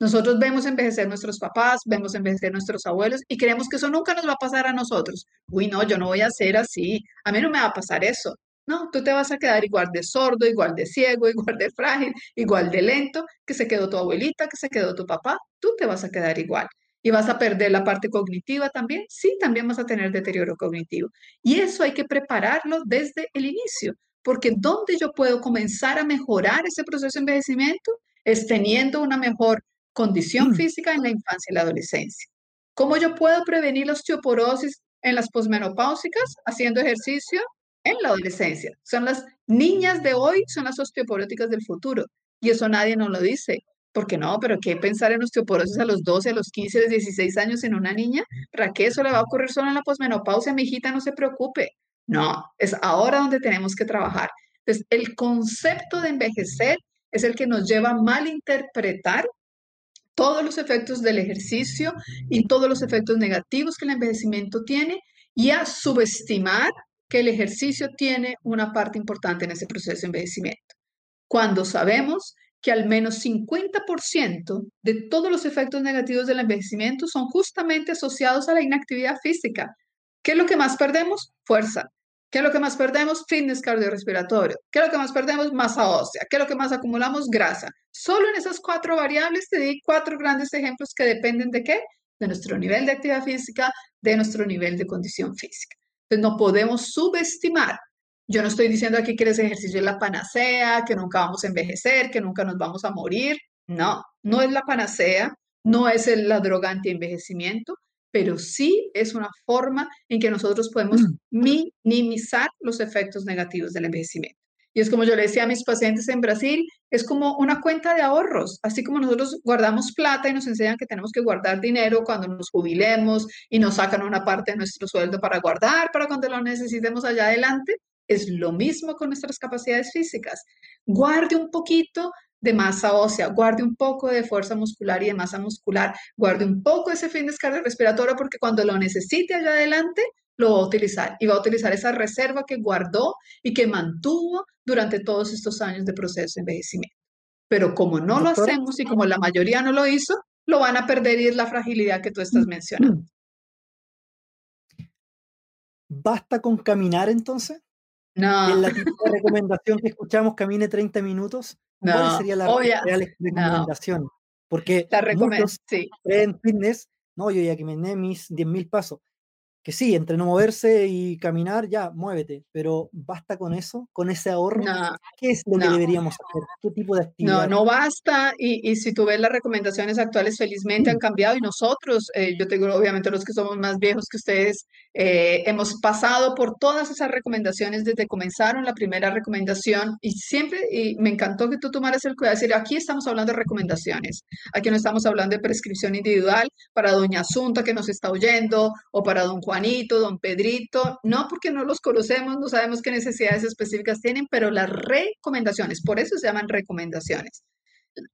Nosotros vemos envejecer nuestros papás, vemos envejecer nuestros abuelos y creemos que eso nunca nos va a pasar a nosotros. Uy, no, yo no voy a ser así. A mí no me va a pasar eso. No, tú te vas a quedar igual de sordo, igual de ciego, igual de frágil, igual de lento, que se quedó tu abuelita, que se quedó tu papá. Tú te vas a quedar igual. ¿Y vas a perder la parte cognitiva también? Sí, también vas a tener deterioro cognitivo. Y eso hay que prepararlo desde el inicio, porque ¿dónde yo puedo comenzar a mejorar ese proceso de envejecimiento? Es teniendo una mejor condición mm. física en la infancia y la adolescencia. ¿Cómo yo puedo prevenir la osteoporosis en las posmenopáusicas? Haciendo ejercicio en la adolescencia. Son las niñas de hoy, son las osteoporóticas del futuro. Y eso nadie nos lo dice. Porque no, pero ¿qué pensar en osteoporosis a los 12, a los 15, a los 16 años en una niña? ¿Para qué eso le va a ocurrir solo en la posmenopausia? Mi hijita, no se preocupe. No, es ahora donde tenemos que trabajar. Entonces, el concepto de envejecer es el que nos lleva a malinterpretar todos los efectos del ejercicio y todos los efectos negativos que el envejecimiento tiene y a subestimar que el ejercicio tiene una parte importante en ese proceso de envejecimiento. Cuando sabemos que al menos 50% de todos los efectos negativos del envejecimiento son justamente asociados a la inactividad física. ¿Qué es lo que más perdemos? Fuerza. ¿Qué es lo que más perdemos? Fitness cardiorrespiratorio. ¿Qué es lo que más perdemos? Masa ósea. ¿Qué es lo que más acumulamos? Grasa. Solo en esas cuatro variables te di cuatro grandes ejemplos que dependen de qué? De nuestro nivel de actividad física, de nuestro nivel de condición física. Entonces no podemos subestimar yo no estoy diciendo aquí que ese ejercicio es la panacea, que nunca vamos a envejecer, que nunca nos vamos a morir. No, no es la panacea, no es la droga anti-envejecimiento, pero sí es una forma en que nosotros podemos mm. minimizar los efectos negativos del envejecimiento. Y es como yo le decía a mis pacientes en Brasil, es como una cuenta de ahorros, así como nosotros guardamos plata y nos enseñan que tenemos que guardar dinero cuando nos jubilemos y nos sacan una parte de nuestro sueldo para guardar, para cuando lo necesitemos allá adelante. Es lo mismo con nuestras capacidades físicas. Guarde un poquito de masa ósea, guarde un poco de fuerza muscular y de masa muscular, guarde un poco ese fin de descarga respiratoria porque cuando lo necesite allá adelante, lo va a utilizar y va a utilizar esa reserva que guardó y que mantuvo durante todos estos años de proceso de envejecimiento. Pero como no lo hacemos y como la mayoría no lo hizo, lo van a perder y es la fragilidad que tú estás mm, mencionando. ¿Basta con caminar entonces? No. En la recomendación que escuchamos camine 30 minutos. ¿Cuál sería la real recomendación? Porque la muchos sí. en fitness, no, yo ya caminé mis 10.000 pasos que sí, entre no moverse y caminar, ya, muévete, pero ¿basta con eso? ¿Con ese ahorro? ¿Qué es lo que deberíamos hacer? ¿Qué tipo de actividad? No, no basta. Y, y, si tú ves las recomendaciones actuales, felizmente han cambiado y nosotros, eh, yo tengo obviamente los que somos más viejos que ustedes, eh, hemos pasado por todas esas recomendaciones desde que comenzaron la primera recomendación y siempre, y me encantó que tú tomaras el cuidado de decir, aquí estamos hablando de recomendaciones, aquí no estamos hablando de prescripción individual para doña Asunta que nos está oyendo o para don Juan Juanito, don Pedrito, no porque no los conocemos, no sabemos qué necesidades específicas tienen, pero las recomendaciones, por eso se llaman recomendaciones.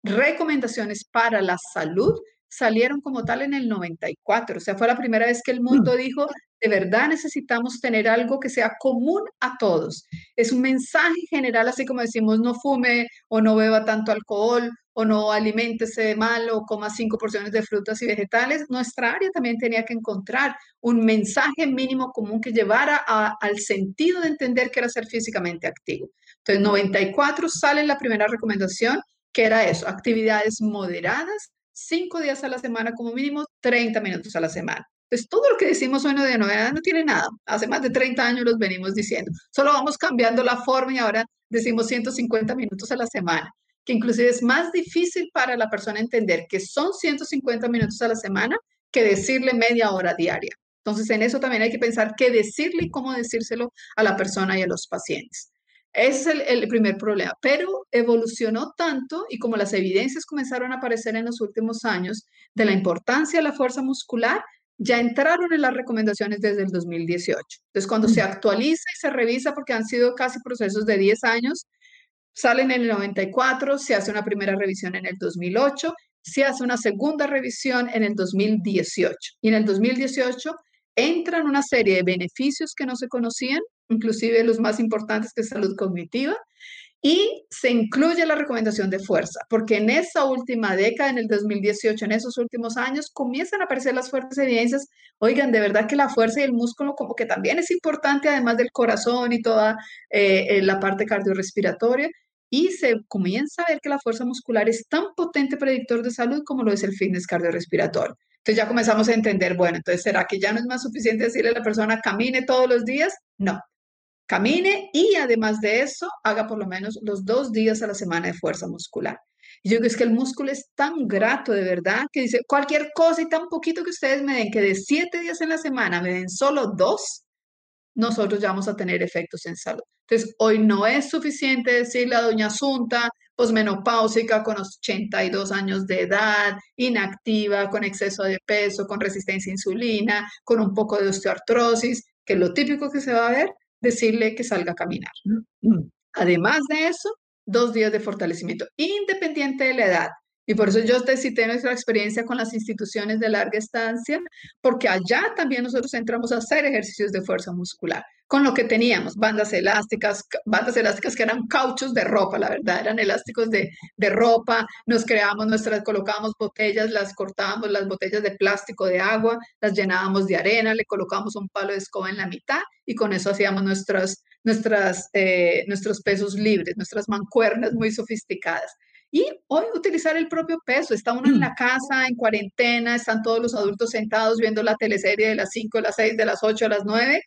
Recomendaciones para la salud salieron como tal en el 94. O sea, fue la primera vez que el mundo dijo, de verdad necesitamos tener algo que sea común a todos. Es un mensaje general, así como decimos, no fume o no beba tanto alcohol o no aliméntese de mal o coma cinco porciones de frutas y vegetales. Nuestra área también tenía que encontrar un mensaje mínimo común que llevara al sentido de entender que era ser físicamente activo. Entonces, 94 sale la primera recomendación, que era eso, actividades moderadas, cinco días a la semana como mínimo, 30 minutos a la semana. Entonces, todo lo que decimos hoy de novedad no tiene nada. Hace más de 30 años los venimos diciendo. Solo vamos cambiando la forma y ahora decimos 150 minutos a la semana, que inclusive es más difícil para la persona entender que son 150 minutos a la semana que decirle media hora diaria. Entonces, en eso también hay que pensar qué decirle y cómo decírselo a la persona y a los pacientes. Ese es el, primer problema, pero evolucionó tanto y como las evidencias comenzaron a aparecer en los últimos años de la importancia de la fuerza muscular, ya entraron en las recomendaciones desde el 2018. Entonces, cuando se actualiza y se revisa, porque han sido casi procesos de 10 años, salen en el 94, se hace una primera revisión en el 2008, se hace una segunda revisión en el 2018. Y en el 2018 entran una serie de beneficios que no se conocían inclusive los más importantes que es salud cognitiva, y se incluye la recomendación de fuerza, porque en esa última década, en el 2018, en esos últimos años, comienzan a aparecer las fuertes evidencias, oigan, de verdad que la fuerza y el músculo como que también es importante, además del corazón y toda eh, eh, la parte cardiorrespiratoria, y se comienza a ver que la fuerza muscular es tan potente predictor de salud como lo es el fitness cardiorrespiratorio. Entonces ya comenzamos a entender, bueno, entonces ¿será que ya no es más suficiente decirle a la persona camine todos los días? No, camine y además de eso haga por lo menos los dos días a la semana de fuerza muscular. Y yo que es que el músculo es tan grato de verdad que dice cualquier cosa y tan poquito que ustedes me den, que de siete días en la semana me den solo dos, nosotros ya vamos a tener efectos en salud. Entonces, hoy no es suficiente decirle a doña Asunta, posmenopáusica, con 82 años de edad, inactiva, con exceso de peso, con resistencia a insulina, con un poco de osteoartrosis, que es lo típico que se va a ver, decirle que salga a caminar. Además de eso, dos días de fortalecimiento, independiente de la edad. Y por eso yo te cité nuestra experiencia con las instituciones de larga estancia, porque allá también nosotros entramos a hacer ejercicios de fuerza muscular, con lo que teníamos, bandas elásticas, bandas elásticas que eran cauchos de ropa, la verdad, eran elásticos de, de ropa, nos creábamos nuestras, colocábamos botellas, las cortábamos, las botellas de plástico de agua, las llenábamos de arena, le colocábamos un palo de escoba en la mitad y con eso hacíamos nuestros, nuestras, eh, nuestros pesos libres, nuestras mancuernas muy sofisticadas. Y hoy utilizar el propio peso. Está uno en la casa, en cuarentena, están todos los adultos sentados viendo la teleserie de las 5, las 6, de las 8 a las 9.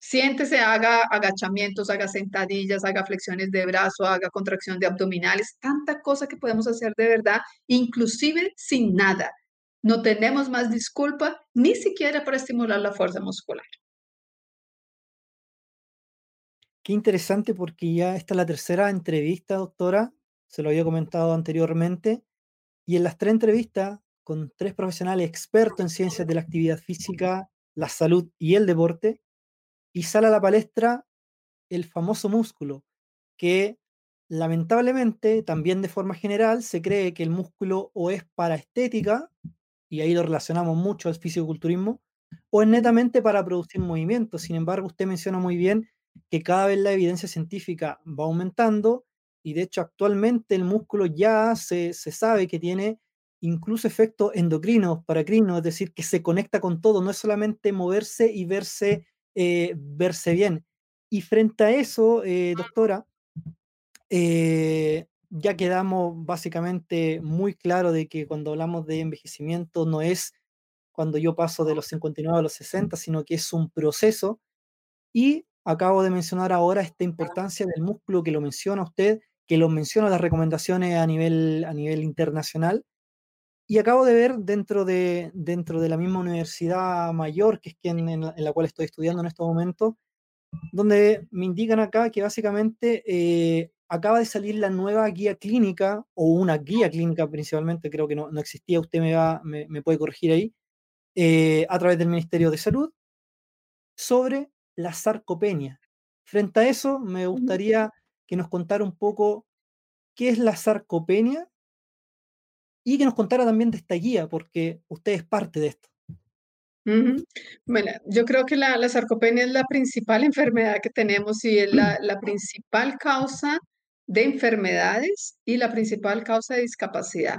Siéntese, haga agachamientos, haga sentadillas, haga flexiones de brazo, haga contracción de abdominales, tanta cosa que podemos hacer de verdad, inclusive sin nada. No tenemos más disculpa ni siquiera para estimular la fuerza muscular. Qué interesante porque ya esta es la tercera entrevista, doctora, se lo había comentado anteriormente, y en las tres entrevistas con tres profesionales expertos en ciencias de la actividad física, la salud y el deporte, y sale a la palestra el famoso músculo, que lamentablemente, también de forma general, se cree que el músculo o es para estética, y ahí lo relacionamos mucho al fisiculturismo, o es netamente para producir movimiento. Sin embargo, usted menciona muy bien que cada vez la evidencia científica va aumentando y de hecho actualmente el músculo ya se, sabe que tiene incluso efectos endocrinos, paracrinos, es decir, que se conecta con todo, no es solamente moverse y verse, eh, verse bien. Y frente a eso, eh, doctora, eh, ya quedamos básicamente muy claro de que cuando hablamos de envejecimiento no es cuando yo paso de los 59 a los 60, sino que es un proceso. Y acabo de mencionar ahora esta importancia del músculo que lo menciona usted que los menciono las recomendaciones a nivel, a nivel internacional. Y acabo de ver dentro de, dentro de la misma universidad mayor, que es quien, en, la, cual estoy estudiando en estos momentos, donde me indican acá que básicamente eh, acaba de salir la nueva guía clínica, o una guía clínica principalmente, creo que no, no existía, usted me, va, me, me puede corregir ahí, eh, a través del Ministerio de Salud, sobre la sarcopenia. Frente a eso, me gustaría que nos contara un poco qué es la sarcopenia y que nos contara también de esta guía, porque usted es parte de esto. Bueno, yo creo que la, sarcopenia es la principal enfermedad que tenemos y es la, la principal causa de enfermedades y la principal causa de discapacidad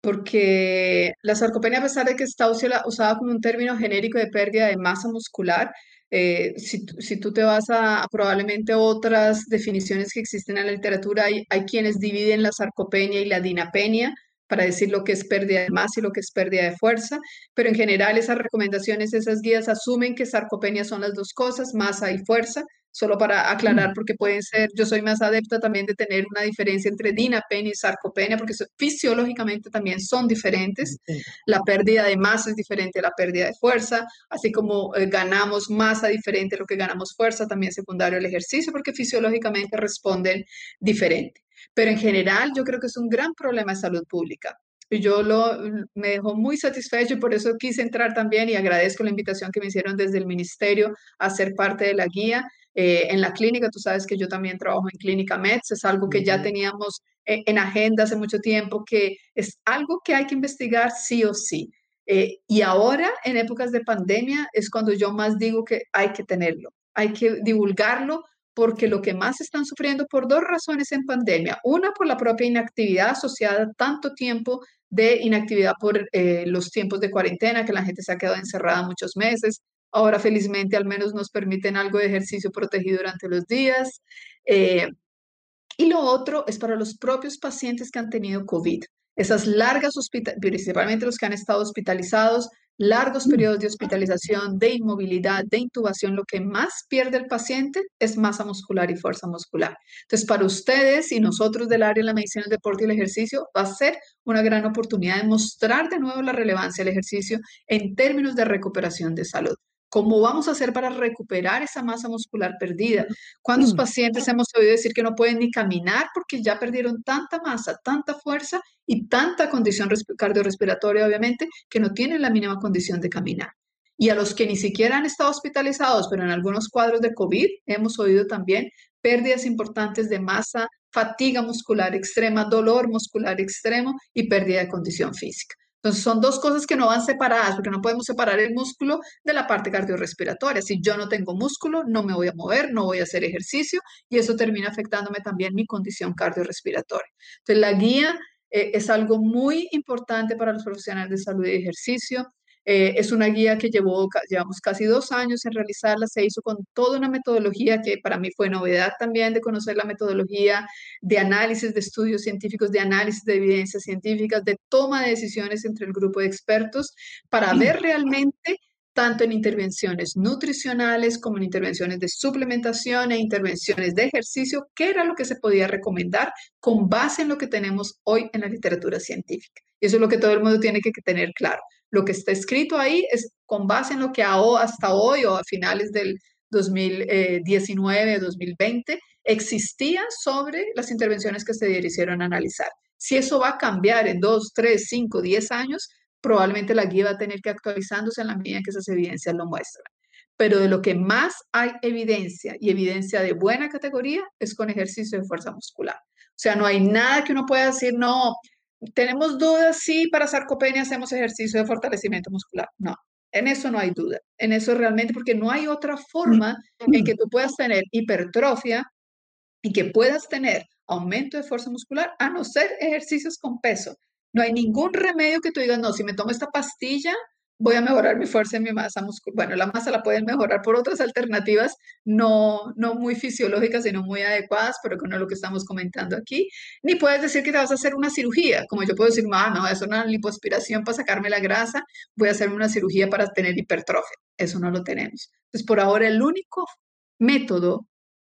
porque la sarcopenia, a pesar de que está usada como un término genérico de pérdida de masa muscular, eh, si, si, tú te vas a, probablemente otras definiciones que existen en la literatura, hay, hay, quienes dividen la sarcopenia y la dinapenia para decir lo que es pérdida de masa y lo que es pérdida de fuerza, pero en general esas recomendaciones, esas guías asumen que sarcopenia son las dos cosas, masa y fuerza, solo para aclarar, porque pueden ser, yo soy más adepta también de tener una diferencia entre dinapenia y sarcopenia, porque fisiológicamente también son diferentes. La pérdida de masa es diferente a la pérdida de fuerza, así como eh, ganamos masa diferente a lo que ganamos fuerza, también secundario al ejercicio, porque fisiológicamente responden diferente. Pero en general yo creo que es un gran problema de salud pública. Y yo lo, me dejó muy satisfecho y por eso quise entrar también y agradezco la invitación que me hicieron desde el ministerio a ser parte de la guía. Eh, en la clínica, tú sabes que yo también trabajo en Clínica MEDS, es algo que ya teníamos eh, en agenda hace mucho tiempo, que es algo que hay que investigar sí o sí. Eh, y ahora, en épocas de pandemia, es cuando yo más digo que hay que tenerlo, hay que divulgarlo porque lo que más están sufriendo por dos razones en pandemia. Una, por la propia inactividad asociada tanto tiempo de inactividad por eh, los tiempos de cuarentena, que la gente se ha quedado encerrada muchos meses. Ahora, felizmente, al menos nos permiten algo de ejercicio protegido durante los días. Eh, y lo otro es para los propios pacientes que han tenido COVID. Esas largas, principalmente los que han estado hospitalizados, largos mm. periodos de hospitalización, de inmovilidad, de intubación, lo que más pierde el paciente es masa muscular y fuerza muscular. Entonces, para ustedes y nosotros del área de la medicina, el deporte y el ejercicio, va a ser una gran oportunidad de mostrar de nuevo la relevancia del ejercicio en términos de recuperación de salud. ¿Cómo vamos a hacer para recuperar esa masa muscular perdida? ¿Cuántos mm. pacientes hemos oído decir que no pueden ni caminar porque ya perdieron tanta masa, tanta fuerza y tanta condición cardiorrespiratoria, obviamente, que no tienen la mínima condición de caminar? Y a los que ni siquiera han estado hospitalizados, pero en algunos cuadros de COVID, hemos oído también pérdidas importantes de masa, fatiga muscular extrema, dolor muscular extremo y pérdida de condición física. Entonces son dos cosas que no van separadas, porque no podemos separar el músculo de la parte cardiorrespiratoria. Si yo no tengo músculo, no me voy a mover, no voy a hacer ejercicio y eso termina afectándome también mi condición cardiorrespiratoria. Entonces la guía eh, es algo muy importante para los profesionales de salud y ejercicio. Eh, es una guía que llevó, llevamos casi dos años en realizarla, se hizo con toda una metodología que para mí fue novedad también de conocer la metodología de análisis de estudios científicos, de análisis de evidencias científicas, de toma de decisiones entre el grupo de expertos para ver realmente tanto en intervenciones nutricionales como en intervenciones de suplementación e intervenciones de ejercicio, qué era lo que se podía recomendar con base en lo que tenemos hoy en la literatura científica. Y eso es lo que todo el mundo tiene que tener claro. Lo que está escrito ahí es con base en lo que hasta hoy o a finales del 2019, 2020 existía sobre las intervenciones que se hicieron a analizar. Si eso va a cambiar en 2, 3, 5, 10 años, probablemente la guía va a tener que actualizándose en la medida que esas evidencias lo muestran. Pero de lo que más hay evidencia y evidencia de buena categoría es con ejercicio de fuerza muscular. O sea, no hay nada que uno pueda decir, no, tenemos dudas si para sarcopenia hacemos ejercicio de fortalecimiento muscular. No, en eso no hay duda. En eso realmente, porque no hay otra forma en que tú puedas tener hipertrofia y que puedas tener aumento de fuerza muscular a no ser ejercicios con peso. No hay ningún remedio que tú digas, no, si me tomo esta pastilla, voy a mejorar mi fuerza y mi masa muscular. Bueno, la masa la pueden mejorar por otras alternativas, no, no muy fisiológicas, sino muy adecuadas, pero es lo que estamos comentando aquí. Ni puedes decir que te vas a hacer una cirugía, como yo puedo decir, ah, no, es una lipoaspiración para sacarme la grasa, voy a hacerme una cirugía para tener hipertrofia. Eso no lo tenemos. Entonces, por ahora, el único método,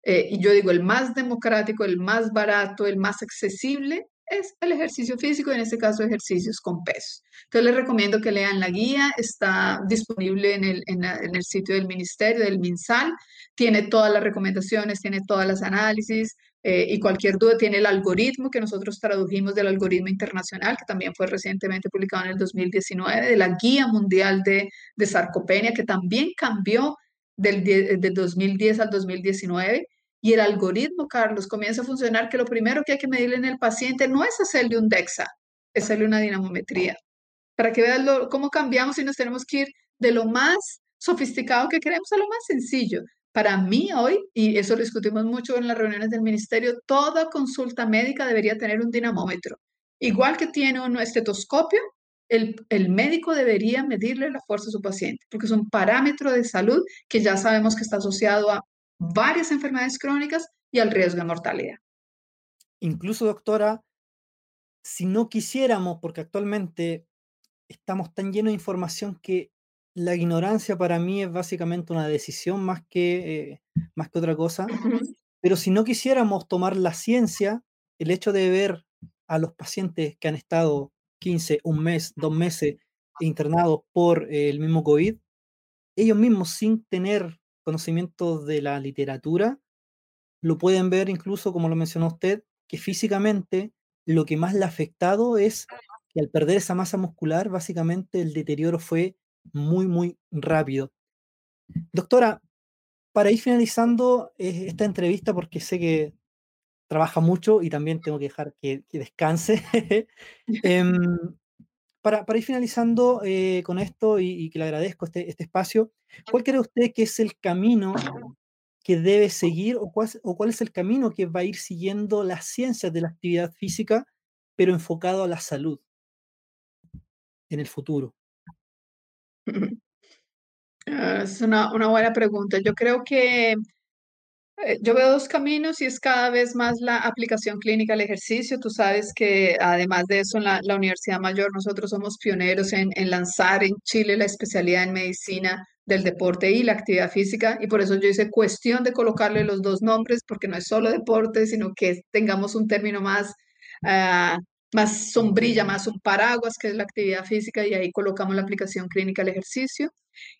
eh, y yo digo el más democrático, el más barato, el más accesible, es el ejercicio físico, en este caso ejercicios con peso. Entonces les recomiendo que lean la guía, está disponible en el, en, el sitio del ministerio, del MinSal, tiene todas las recomendaciones, tiene todas las análisis eh, y cualquier duda tiene el algoritmo que nosotros tradujimos del algoritmo internacional, que también fue recientemente publicado en el 2019, de la guía mundial de, de sarcopenia, que también cambió del, del 2010 al 2019 y el algoritmo, Carlos, comienza a funcionar que lo primero que hay que medirle en el paciente no es hacerle un DEXA, es hacerle una dinamometría, para que vean cómo cambiamos y nos tenemos que ir de lo más sofisticado que queremos a lo más sencillo. Para mí hoy, y eso lo discutimos mucho en las reuniones del ministerio, toda consulta médica debería tener un dinamómetro. Igual que tiene un estetoscopio, el, el, médico debería medirle la fuerza a su paciente, porque es un parámetro de salud que ya sabemos que está asociado a varias enfermedades crónicas y al riesgo de mortalidad. Incluso, doctora, si no quisiéramos, porque actualmente estamos tan llenos de información que la ignorancia para mí es básicamente una decisión más que, eh, más que otra cosa. Pero si no quisiéramos tomar la ciencia, el hecho de ver a los pacientes que han estado 15, un mes, dos meses internados por el mismo COVID, ellos mismos sin tener conocimientos de la literatura, lo pueden ver incluso, como lo mencionó usted, que físicamente lo que más le ha afectado es que al perder esa masa muscular, básicamente el deterioro fue muy, muy rápido. Doctora, para ir finalizando eh, esta entrevista, porque sé que trabaja mucho y también tengo que dejar que, descanse, em, para, ir finalizando eh, con esto y, que le agradezco este, este espacio, ¿cuál cree usted que es el camino que debe seguir o cuál, es el camino que va a ir siguiendo las ciencias de la actividad física, pero enfocado a la salud en el futuro? Ah, es una, buena pregunta. Yo creo que yo veo dos caminos y es cada vez más la aplicación clínica al ejercicio. Tú sabes que además de eso, en la, la Universidad Mayor nosotros somos pioneros en, en, lanzar en Chile la especialidad en medicina del deporte y la actividad física y por eso yo hice cuestión de colocarle los dos nombres porque no es solo deporte, sino que tengamos un término más... Uh, más sombrilla, más un paraguas, que es la actividad física, y ahí colocamos la aplicación clínica al ejercicio.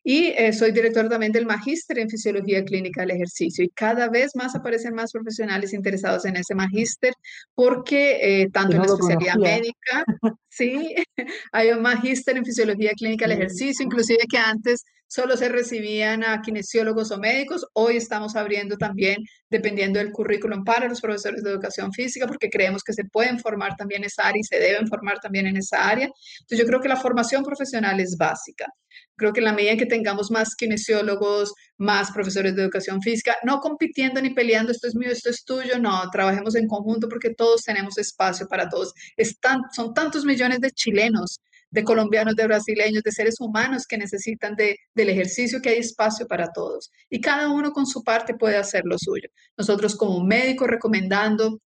Y eh, soy director también del magíster en fisiología clínica del ejercicio. Y cada vez más aparecen más profesionales interesados en ese magíster, porque eh, tanto en la especialidad médica, sí, hay un magíster en fisiología clínica del ejercicio, inclusive que antes solo se recibían a kinesiólogos o médicos. Hoy estamos abriendo también, dependiendo del currículum, para los profesores de educación física, porque creemos que se pueden formar también en esa área y se deben formar también en esa área. Entonces, yo creo que la formación profesional es básica. Creo que la en que tengamos más kinesiólogos, más profesores de educación física, no compitiendo ni peleando, esto es mío, esto es tuyo, no, trabajemos en conjunto porque todos tenemos espacio para todos. Son tantos millones de chilenos de colombianos, de brasileños, de seres humanos que necesitan de, del ejercicio, que hay espacio para todos. Y cada uno con su parte puede hacer lo suyo. Nosotros como médicos recomendando,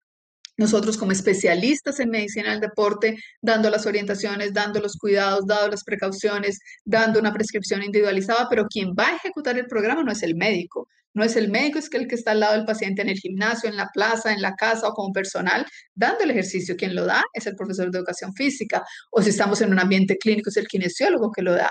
nosotros como especialistas en medicina del deporte, dando las orientaciones, dando los cuidados, dando las precauciones, dando una prescripción individualizada, pero quien va a ejecutar el programa no es el médico, no es el médico, es el que está al lado del paciente en el gimnasio, en la plaza, en la casa o como personal, dando el ejercicio. Quien lo da es el profesor de educación física. O si estamos en un ambiente clínico, es el kinesiólogo que lo da.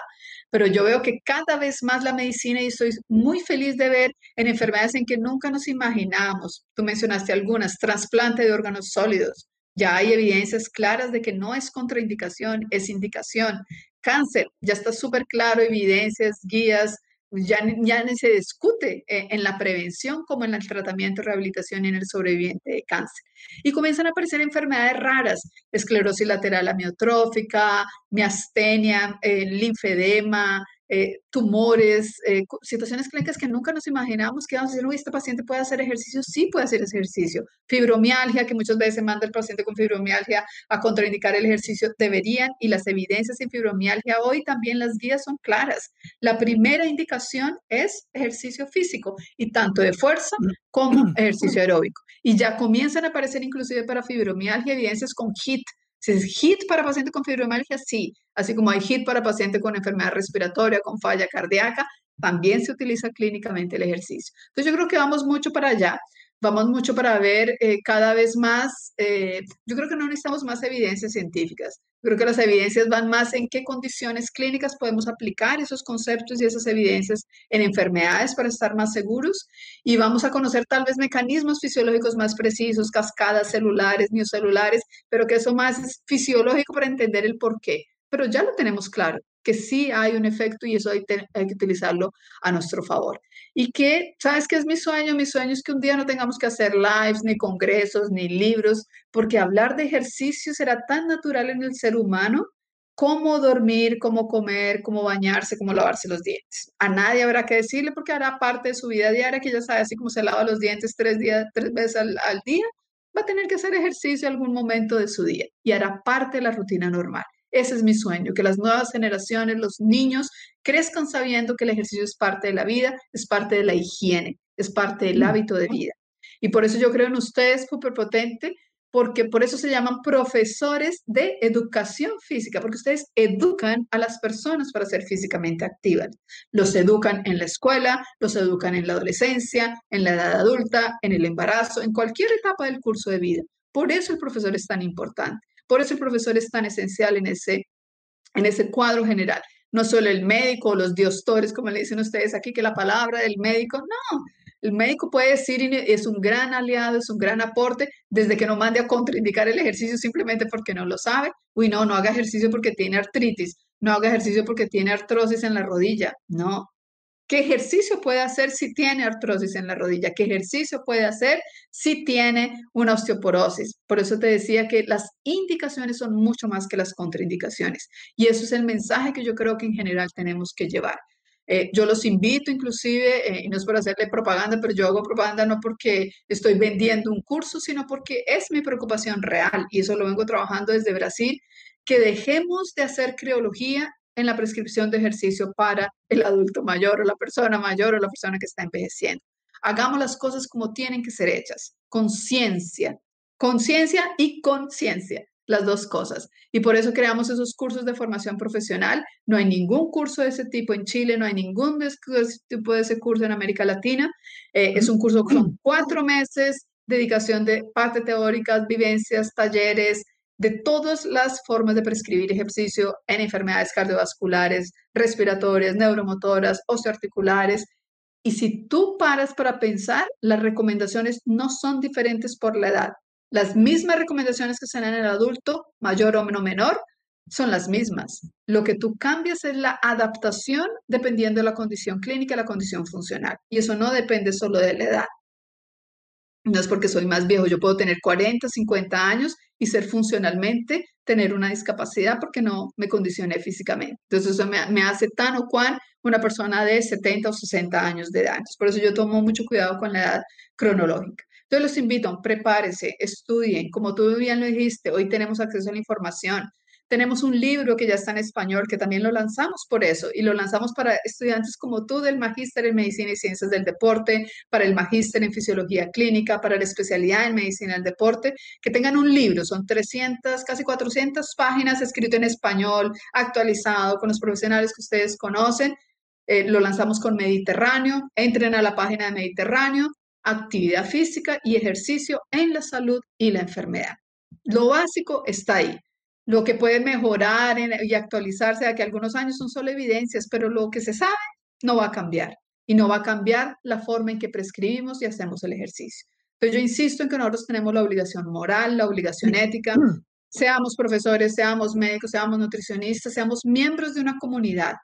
Pero yo veo que cada vez más la medicina, y estoy muy feliz de ver en enfermedades en que nunca nos imaginamos, tú mencionaste algunas, trasplante de órganos sólidos. Ya hay evidencias claras de que no es contraindicación, es indicación. Cáncer, ya está súper claro, evidencias, guías, ya, ya se discute eh, en la prevención como en el tratamiento, rehabilitación y en el sobreviviente de cáncer. Y comienzan a aparecer enfermedades raras, esclerosis lateral amiotrófica, miastenia, eh, linfedema, eh, tumores, eh, situaciones clínicas que nunca nos imaginamos que vamos a decir, uy, este paciente puede hacer ejercicio, sí puede hacer ejercicio. Fibromialgia, que muchas veces manda el paciente con fibromialgia a contraindicar el ejercicio, deberían, y las evidencias en fibromialgia hoy también las guías son claras. La primera indicación es ejercicio físico, y tanto de fuerza como ejercicio aeróbico. Y ya comienzan a aparecer inclusive para fibromialgia evidencias con HIT, si es HIT para paciente con fibromialgia, sí. Así como hay HIT para paciente con enfermedad respiratoria, con falla cardíaca, también se utiliza clínicamente el ejercicio. Entonces yo creo que vamos mucho para allá vamos mucho para ver eh, cada vez más, eh, yo creo que no necesitamos más evidencias científicas, creo que las evidencias van más en qué condiciones clínicas podemos aplicar esos conceptos y esas evidencias en enfermedades para estar más seguros y vamos a conocer tal vez mecanismos fisiológicos más precisos, cascadas celulares, miocelulares, pero que eso más es fisiológico para entender el por qué, pero ya lo tenemos claro. Que sí hay un efecto y eso hay, que utilizarlo a nuestro favor. Y que, ¿sabes qué es mi sueño? Mi sueño es que un día no tengamos que hacer lives, ni congresos, ni libros, porque hablar de ejercicio será tan natural en el ser humano cómo dormir, cómo comer, cómo bañarse, cómo lavarse los dientes. A nadie habrá que decirle porque hará parte de su vida diaria, que ya sabe así como se lava los dientes tres, días, tres veces al, al día, va a tener que hacer ejercicio algún momento de su día y hará parte de la rutina normal. Ese es mi sueño, que las nuevas generaciones, los niños, crezcan sabiendo que el ejercicio es parte de la vida, es parte de la higiene, es parte del hábito de vida. Y por eso yo creo en ustedes, potente porque por eso se llaman profesores de educación física, porque ustedes educan a las personas para ser físicamente activas. Los educan en la escuela, los educan en la adolescencia, en la edad adulta, en el embarazo, en cualquier etapa del curso de vida. Por eso el profesor es tan importante, por eso el profesor es tan esencial en ese, en ese cuadro general. No solo el médico o los diostores, como le dicen ustedes aquí, que la palabra del médico, no, el médico puede decir, es un gran aliado, es un gran aporte, desde que no mande a contraindicar el ejercicio simplemente porque no lo sabe. Uy, no, no haga ejercicio porque tiene artritis, no haga ejercicio porque tiene artrosis en la rodilla. No. ¿Qué ejercicio puede hacer si tiene artrosis en la rodilla? ¿Qué ejercicio puede hacer si tiene una osteoporosis? Por eso te decía que las indicaciones son mucho más que las contraindicaciones. Y eso es el mensaje que yo creo que en general tenemos que llevar. Eh, yo los invito inclusive, eh, y no es por hacerle propaganda, pero yo hago propaganda no porque estoy vendiendo un curso, sino porque es mi preocupación real y eso lo vengo trabajando desde Brasil, que dejemos de hacer criología en la prescripción de ejercicio para el adulto mayor o la persona mayor o la persona que está envejeciendo. Hagamos las cosas como tienen que ser hechas, conciencia, conciencia y conciencia las dos cosas. Y por eso creamos esos cursos de formación profesional. No hay ningún curso de ese tipo en Chile, no hay ningún tipo de ese curso en América Latina. Eh, es un curso con cuatro meses, dedicación de parte teóricas, vivencias, talleres, de todas las formas de prescribir ejercicio en enfermedades cardiovasculares, respiratorias, neuromotoras, osteoarticulares. Y si tú paras para pensar, las recomendaciones no son diferentes por la edad. Las mismas recomendaciones que se dan en el adulto, mayor o menor, son las mismas. Lo que tú cambias es la adaptación dependiendo de la condición clínica la condición funcional. Y eso no depende solo de la edad. No es porque soy más viejo, yo puedo tener 40, 50 años y ser funcionalmente, tener una discapacidad porque no me condicioné físicamente. Entonces eso me, hace tan o cual una persona de 70 o 60 años de edad. por eso yo tomo mucho cuidado con la edad cronológica. Entonces los invito, prepárese, estudien, como tú bien lo dijiste, hoy tenemos acceso a la información. Tenemos un libro que ya está en español, que también lo lanzamos por eso, y lo lanzamos para estudiantes como tú del Magíster en Medicina y Ciencias del Deporte, para el Magíster en Fisiología Clínica, para la especialidad en Medicina del Deporte, que tengan un libro, son 300, casi 400 páginas escrito en español, actualizado con los profesionales que ustedes conocen. Eh, lo lanzamos con Mediterráneo, entren a la página de Mediterráneo, actividad física y ejercicio en la salud y la enfermedad. Lo básico está ahí. Lo que puede mejorar y actualizarse de aquí algunos años son solo evidencias, pero lo que se sabe no va a cambiar y no va a cambiar la forma en que prescribimos y hacemos el ejercicio. Entonces yo insisto en que nosotros tenemos la obligación moral, la obligación ética, seamos profesores, seamos médicos, seamos nutricionistas, seamos miembros de una comunidad.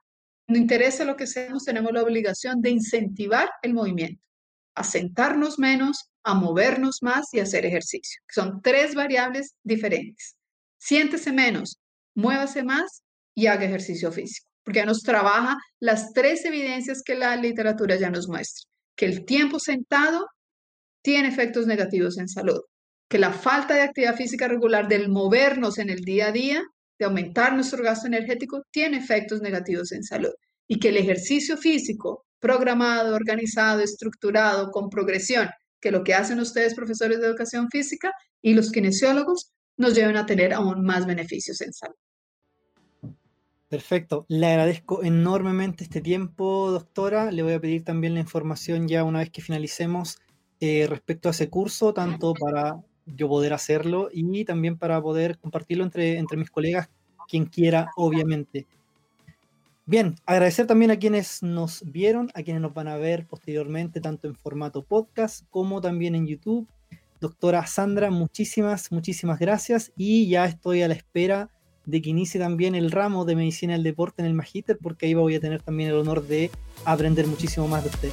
No interesa lo que seamos, tenemos la obligación de incentivar el movimiento a sentarnos menos, a movernos más y a hacer ejercicio. Son tres variables diferentes. Siéntese menos, muévase más y haga ejercicio físico, porque ya nos trabaja las tres evidencias que la literatura ya nos muestra, que el tiempo sentado tiene efectos negativos en salud, que la falta de actividad física regular del movernos en el día a día, de aumentar nuestro gasto energético, tiene efectos negativos en salud y que el ejercicio físico programado, organizado, estructurado, con progresión, que lo que hacen ustedes, profesores de educación física y los kinesiólogos, nos lleven a tener aún más beneficios en salud. Perfecto. Le agradezco enormemente este tiempo, doctora. Le voy a pedir también la información ya una vez que finalicemos eh, respecto a ese curso, tanto para yo poder hacerlo y también para poder compartirlo entre, entre mis colegas, quien quiera, obviamente. Bien, agradecer también a quienes nos vieron, a quienes nos van a ver posteriormente, tanto en formato podcast como también en YouTube. Doctora Sandra, muchísimas, muchísimas gracias y ya estoy a la espera de que inicie también el ramo de medicina del deporte en el Magíster, porque ahí voy a tener también el honor de aprender muchísimo más de usted.